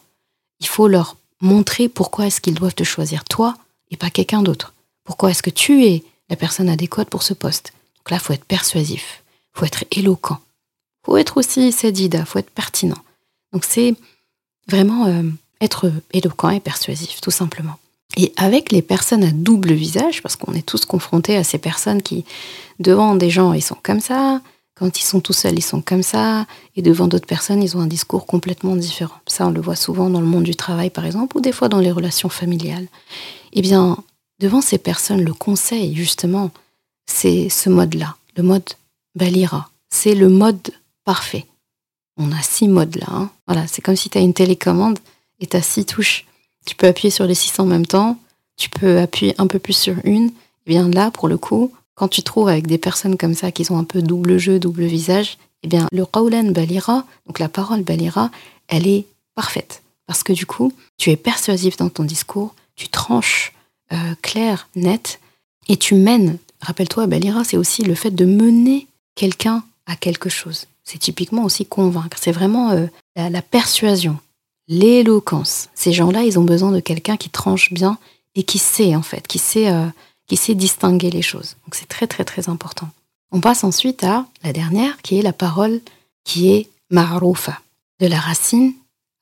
Il faut leur montrer pourquoi est-ce qu'ils doivent te choisir toi et pas quelqu'un d'autre. Pourquoi est-ce que tu es la personne adéquate pour ce poste? Donc là, faut être persuasif, faut être éloquent. Faut être aussi sédida, faut être pertinent. Donc c'est Vraiment euh, être éloquent et persuasif, tout simplement. Et avec les personnes à double visage, parce qu'on est tous confrontés à ces personnes qui, devant des gens, ils sont comme ça, quand ils sont tout seuls, ils sont comme ça, et devant d'autres personnes, ils ont un discours complètement différent. Ça, on le voit souvent dans le monde du travail, par exemple, ou des fois dans les relations familiales. Eh bien, devant ces personnes, le conseil, justement, c'est ce mode-là, le mode Balira. C'est le mode parfait. On a six modes là. Hein. Voilà, c'est comme si tu as une télécommande et tu as six touches. Tu peux appuyer sur les six en même temps, tu peux appuyer un peu plus sur une. Et eh bien là, pour le coup, quand tu trouves avec des personnes comme ça qui ont un peu double jeu, double visage, eh bien le qawlan balira, donc la parole balira, elle est parfaite. Parce que du coup, tu es persuasif dans ton discours, tu tranches euh, clair, net, et tu mènes. Rappelle-toi, balira, c'est aussi le fait de mener quelqu'un à quelque chose c'est typiquement aussi convaincre. C'est vraiment euh, la, persuasion, l'éloquence. Ces gens-là, ils ont besoin de quelqu'un qui tranche bien et qui sait en fait, qui sait, euh, qui sait distinguer les choses. Donc c'est très très très important. On passe ensuite à la dernière, qui est la parole qui est ma'rufa, de la racine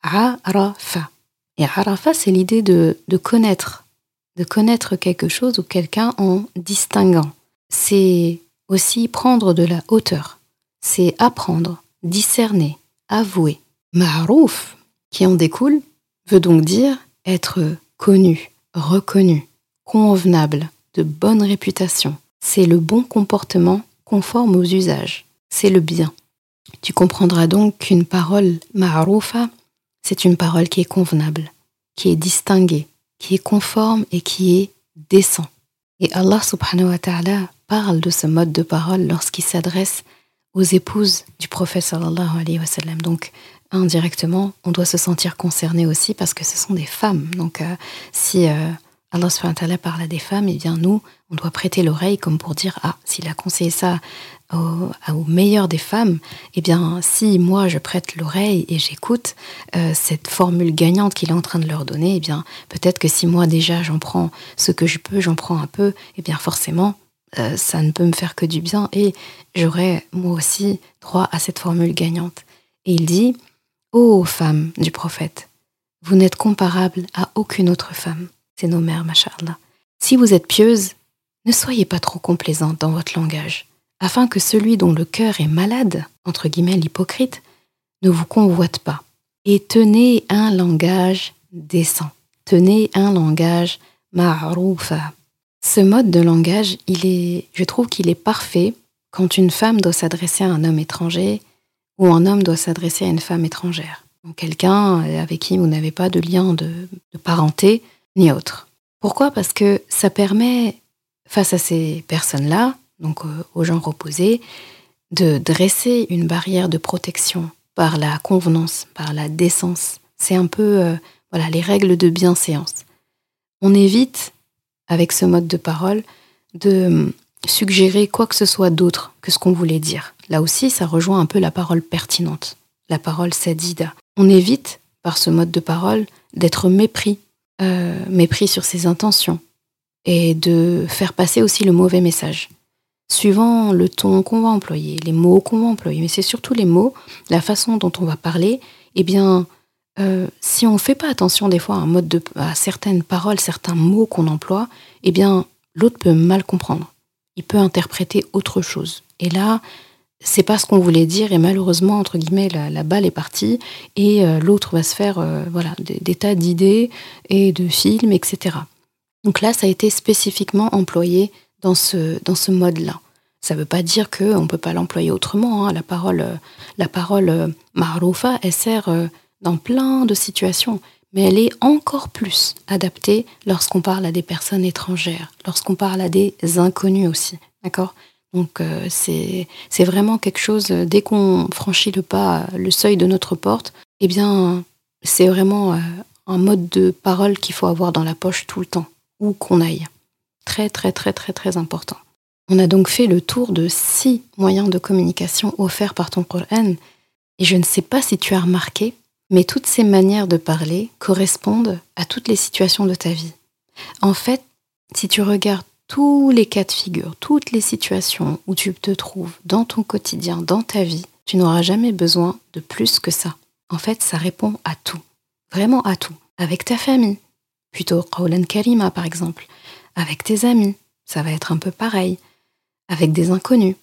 arafa. Et arafa, c'est l'idée de connaître, de connaître quelque chose ou quelqu'un en distinguant. C'est aussi prendre de la hauteur c'est apprendre, discerner, avouer. Ma'rouf, qui en découle, veut donc dire être connu, reconnu, convenable, de bonne réputation. C'est le bon comportement conforme aux usages. C'est le bien. Tu comprendras donc qu'une parole ma'rufa, c'est une parole qui est convenable, qui est distinguée, qui est conforme et qui est décent. Et Allah subhanahu wa ta'ala parle de ce mode de parole lorsqu'il s'adresse aux épouses du prophète sallallahu alayhi wa sallam. Donc, indirectement, on doit se sentir concerné aussi parce que ce sont des femmes. Donc, euh, si euh, Allah subhanahu parle à des femmes, eh bien, nous, on doit prêter l'oreille comme pour dire, ah, s'il a conseillé ça au, meilleur des femmes, eh bien, si moi je prête l'oreille et j'écoute euh, cette formule gagnante qu'il est en train de leur donner, eh bien, peut-être que si moi déjà j'en prends ce que je peux, j'en prends un peu, eh bien, forcément, euh, ça ne peut me faire que du bien et j'aurai moi aussi droit à cette formule gagnante. Et il dit Ô femmes du prophète, vous n'êtes comparables à aucune autre femme. C'est nos mères, machallah. Si vous êtes pieuses, ne soyez pas trop complaisante dans votre langage, afin que celui dont le cœur est malade, entre guillemets l'hypocrite, ne vous convoite pas. Et tenez un langage décent. Tenez un langage ma'roufa, ce mode de langage, il est, je trouve qu'il est parfait quand une femme doit s'adresser à un homme étranger ou un homme doit s'adresser à une femme étrangère. Quelqu'un avec qui vous n'avez pas de lien de, parenté ni autre. Pourquoi? Parce que ça permet, face à ces personnes-là, donc euh, aux gens opposés, de dresser une barrière de protection par la convenance, par la décence. C'est un peu euh, voilà les règles de bienséance. On évite avec ce mode de parole, de suggérer quoi que ce soit d'autre que ce qu'on voulait dire. Là aussi, ça rejoint un peu la parole pertinente, la parole sadida. On évite, par ce mode de parole, d'être mépris, euh, mépris sur ses intentions, et de faire passer aussi le mauvais message. Suivant le ton qu'on va employer, les mots qu'on va employer, mais c'est surtout les mots, la façon dont on va parler, eh bien, euh, si on ne fait pas attention des fois à, un mode de, certaines paroles, certains mots qu'on emploie, eh bien, l'autre peut mal comprendre. Il peut interpréter autre chose. Et là, c'est pas ce qu'on voulait dire et malheureusement entre guillemets la, balle est partie et euh, l'autre va se faire euh, voilà des, tas d'idées et de films etc. Donc là ça a été spécifiquement employé dans ce mode là. Ça ne veut pas dire qu'on ne peut pas l'employer autrement. Hein. La parole, la parole maroufa, elle sert dans plein de situations, mais elle est encore plus adaptée lorsqu'on parle à des personnes étrangères, lorsqu'on parle à des inconnus aussi. D'accord? Donc euh, c'est vraiment quelque chose, dès qu'on franchit le pas, le seuil de notre porte, eh bien, c'est vraiment euh, un mode de parole qu'il faut avoir dans la poche tout le temps, où qu'on aille. Très, très, très, très, très important. On a donc fait le tour de six moyens de communication offerts par ton Coran, et je ne sais pas si tu as remarqué, mais toutes ces manières de parler correspondent à toutes les situations de ta vie. En fait, si tu regardes tous les cas de figure, toutes les situations où tu te trouves dans ton quotidien, dans ta vie, tu n'auras jamais besoin de plus que ça. En fait, ça répond à tout, vraiment à tout. Avec ta famille, plutôt Qawlan Karima par exemple. Avec tes amis, ça va être un peu pareil. Avec des inconnus,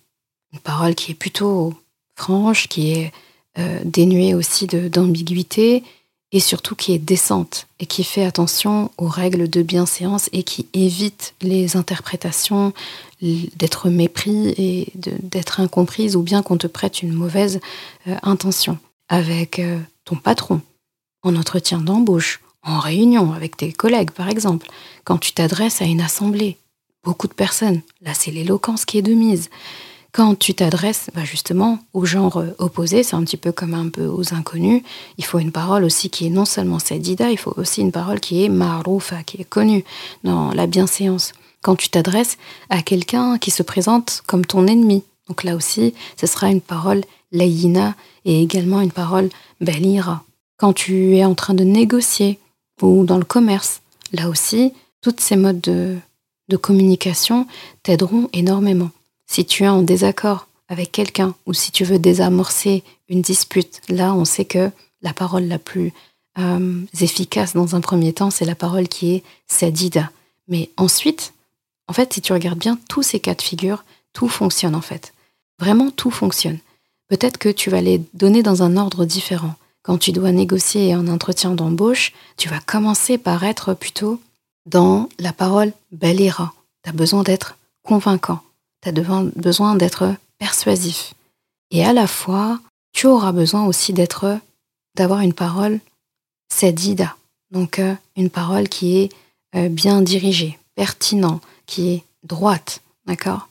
une parole qui est plutôt franche, qui est euh, dénuée aussi d'ambiguïté et surtout qui est décente et qui fait attention aux règles de bienséance et qui évite les interprétations d'être mépris et d'être incomprise ou bien qu'on te prête une mauvaise euh, intention. Avec euh, ton patron, en entretien d'embauche, en réunion avec tes collègues par exemple, quand tu t'adresses à une assemblée, beaucoup de personnes, là c'est l'éloquence qui est de mise. Quand tu t'adresses bah, justement au genre euh, opposé, c'est un petit peu comme un peu aux inconnus, il faut une parole aussi qui est non seulement sedida, il faut aussi une parole qui est maroufa, qui est connue dans la bienséance. Quand tu t'adresses à quelqu'un qui se présente comme ton ennemi, donc là aussi, ce sera une parole layina et également une parole belira. Quand tu es en train de négocier ou dans le commerce, là aussi, toutes ces modes de communication t'aideront énormément. Si tu es en désaccord avec quelqu'un ou si tu veux désamorcer une dispute, là, on sait que la parole la plus euh, efficace dans un premier temps, c'est la parole qui est sadida. Mais ensuite, en fait, si tu regardes bien tous ces cas de figure, tout fonctionne en fait. Vraiment, tout fonctionne. Peut-être que tu vas les donner dans un ordre différent. Quand tu dois négocier un entretien d'embauche, tu vas commencer par être plutôt dans la parole balira, tu as besoin d'être convaincant, tu as besoin d'être persuasif. Et à la fois, tu auras besoin aussi d'être, d'avoir une parole sadida, donc euh, une parole qui est euh, bien dirigée, pertinent, qui est droite, d'accord?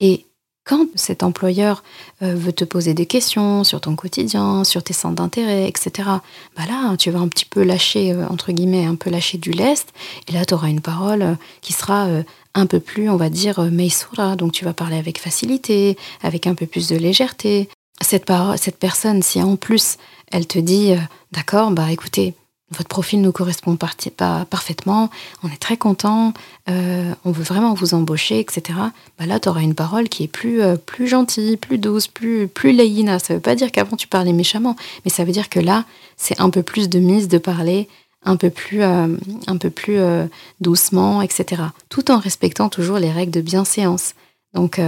Et quand cet employeur euh, veut te poser des questions sur ton quotidien, sur tes centres d'intérêt, etc., bah là, tu vas un petit peu lâcher, entre guillemets, un peu lâcher du lest, et là, tu auras une parole qui sera un peu plus, on va dire, meisura, donc tu vas parler avec facilité, avec un peu plus de légèreté. Cette, cette personne, si en plus elle te dit, d'accord, bah écoutez, votre profil nous correspond parfaitement, on est très content, euh, on veut vraiment vous embaucher, etc. Bah là, tu auras une parole qui est plus, euh, plus gentille, plus douce, plus, plus layina. Ça veut pas dire qu'avant tu parlais méchamment, mais ça veut dire que là, c'est un peu plus de mise de parler un peu plus, euh, un peu plus doucement, etc. Tout en respectant toujours les règles de bienséance. Donc,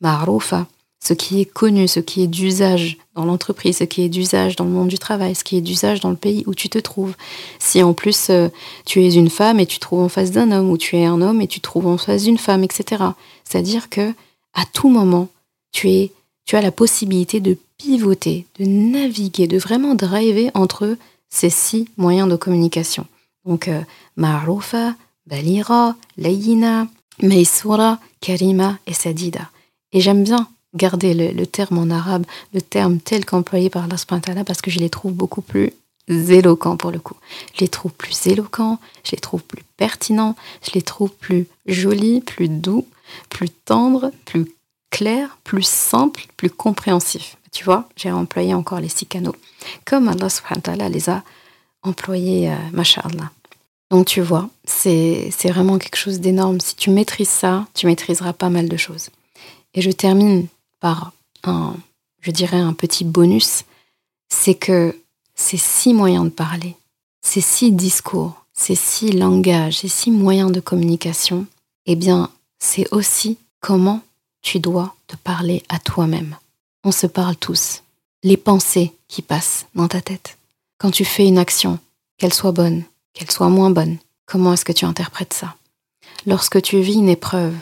ma'roufa, ce qui est connu, ce qui est d'usage dans l'entreprise, ce qui est d'usage dans le monde du travail, ce qui est d'usage dans le pays où tu te trouves. Si en plus euh, tu es une femme et tu te trouves en face d'un homme, ou tu es un homme et tu te trouves en face d'une femme, etc. C'est-à-dire que à tout moment, tu, es, tu as la possibilité de pivoter, de naviguer, de vraiment driver entre ces six moyens de communication. Donc, euh, Ma'rufa, Balira, Layina, Meisura, Karima et Sadida. Et j'aime bien garder le, terme en arabe, le terme tel qu'employé par Allah parce que je les trouve beaucoup plus éloquents pour le coup. Je les trouve plus éloquents, je les trouve plus pertinents, je les trouve plus jolis, plus doux, plus tendres, plus clairs, plus simples, plus compréhensifs. Tu vois, j'ai employé encore les six canaux, comme Allah subhanahu les a employés, euh, masha'Allah. Donc tu vois, c'est vraiment quelque chose d'énorme. Si tu maîtrises ça, tu maîtriseras pas mal de choses. Et je termine par un, je dirais, un petit bonus, c'est que ces six moyens de parler, ces six discours, ces six langages, ces six moyens de communication, eh bien, c'est aussi comment tu dois te parler à toi-même. On se parle tous. Les pensées qui passent dans ta tête. Quand tu fais une action, qu'elle soit bonne, qu'elle soit moins bonne, comment est-ce que tu interprètes ça Lorsque tu vis une épreuve,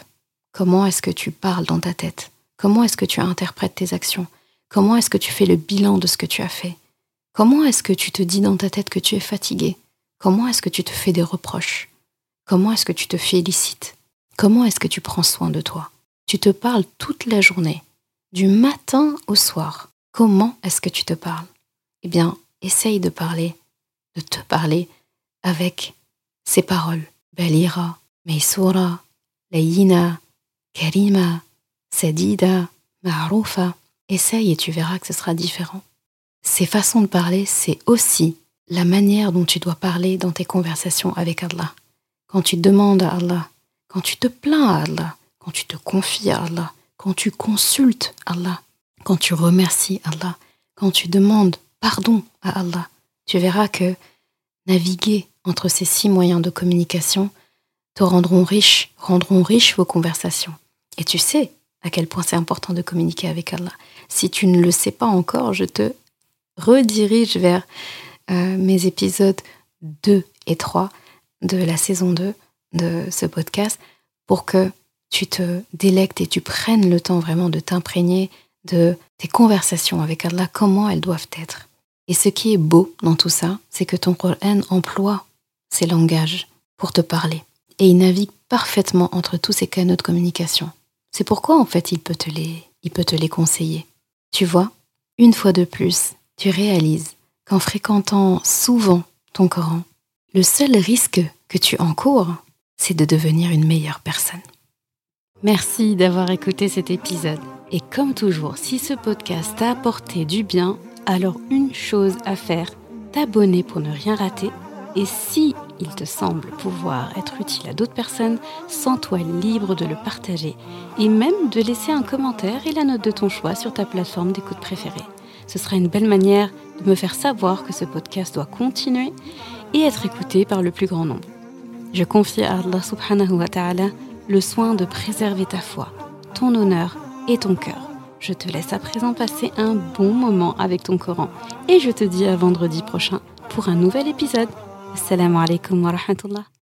comment est-ce que tu parles dans ta tête Comment est-ce que tu interprètes tes actions Comment est-ce que tu fais le bilan de ce que tu as fait Comment est-ce que tu te dis dans ta tête que tu es fatigué Comment est-ce que tu te fais des reproches Comment est-ce que tu te félicites Comment est-ce que tu prends soin de toi Tu te parles toute la journée, du matin au soir. Comment est-ce que tu te parles? Eh bien, essaye de parler, de te parler avec ces paroles. Balira, Meisura, Layina, Karima, Sadida, Ma'roufa, essaye et tu verras que ce sera différent. Ces façons de parler, c'est aussi la manière dont tu dois parler dans tes conversations avec Allah. Quand tu demandes à Allah, quand tu te plains à Allah, quand tu te confies à Allah, quand tu consultes Allah, quand tu remercies Allah, quand tu demandes pardon à Allah, tu verras que naviguer entre ces six moyens de communication te rendront riche, rendront riches vos conversations. Et tu sais, à quel point c'est important de communiquer avec Allah. Si tu ne le sais pas encore, je te redirige vers euh, mes épisodes 2 et 3 de la saison 2 de ce podcast pour que tu te délectes et tu prennes le temps vraiment de t'imprégner de tes conversations avec Allah, comment elles doivent être. Et ce qui est beau dans tout ça, c'est que ton Coran emploie ces langages pour te parler. Et il navigue parfaitement entre tous ces canaux de communication. C'est pourquoi en fait il peut te les, conseiller. Tu vois, une fois de plus, tu réalises qu'en fréquentant souvent ton Coran, le seul risque que tu encours, c'est de devenir une meilleure personne. Merci d'avoir écouté cet épisode. Et comme toujours, si ce podcast t'a apporté du bien, alors une chose à faire, t'abonner pour ne rien rater. Et si il te semble pouvoir être utile à d'autres personnes, sens-toi libre de le partager et même de laisser un commentaire et la note de ton choix sur ta plateforme d'écoute préférée. Ce sera une belle manière de me faire savoir que ce podcast doit continuer et être écouté par le plus grand nombre. Je confie à Allah subhanahu wa ta'ala le soin de préserver ta foi, ton honneur et ton cœur. Je te laisse à présent passer un bon moment avec ton Coran et je te dis à vendredi prochain pour un nouvel épisode. Assalamu alaikum wa rahmatullah.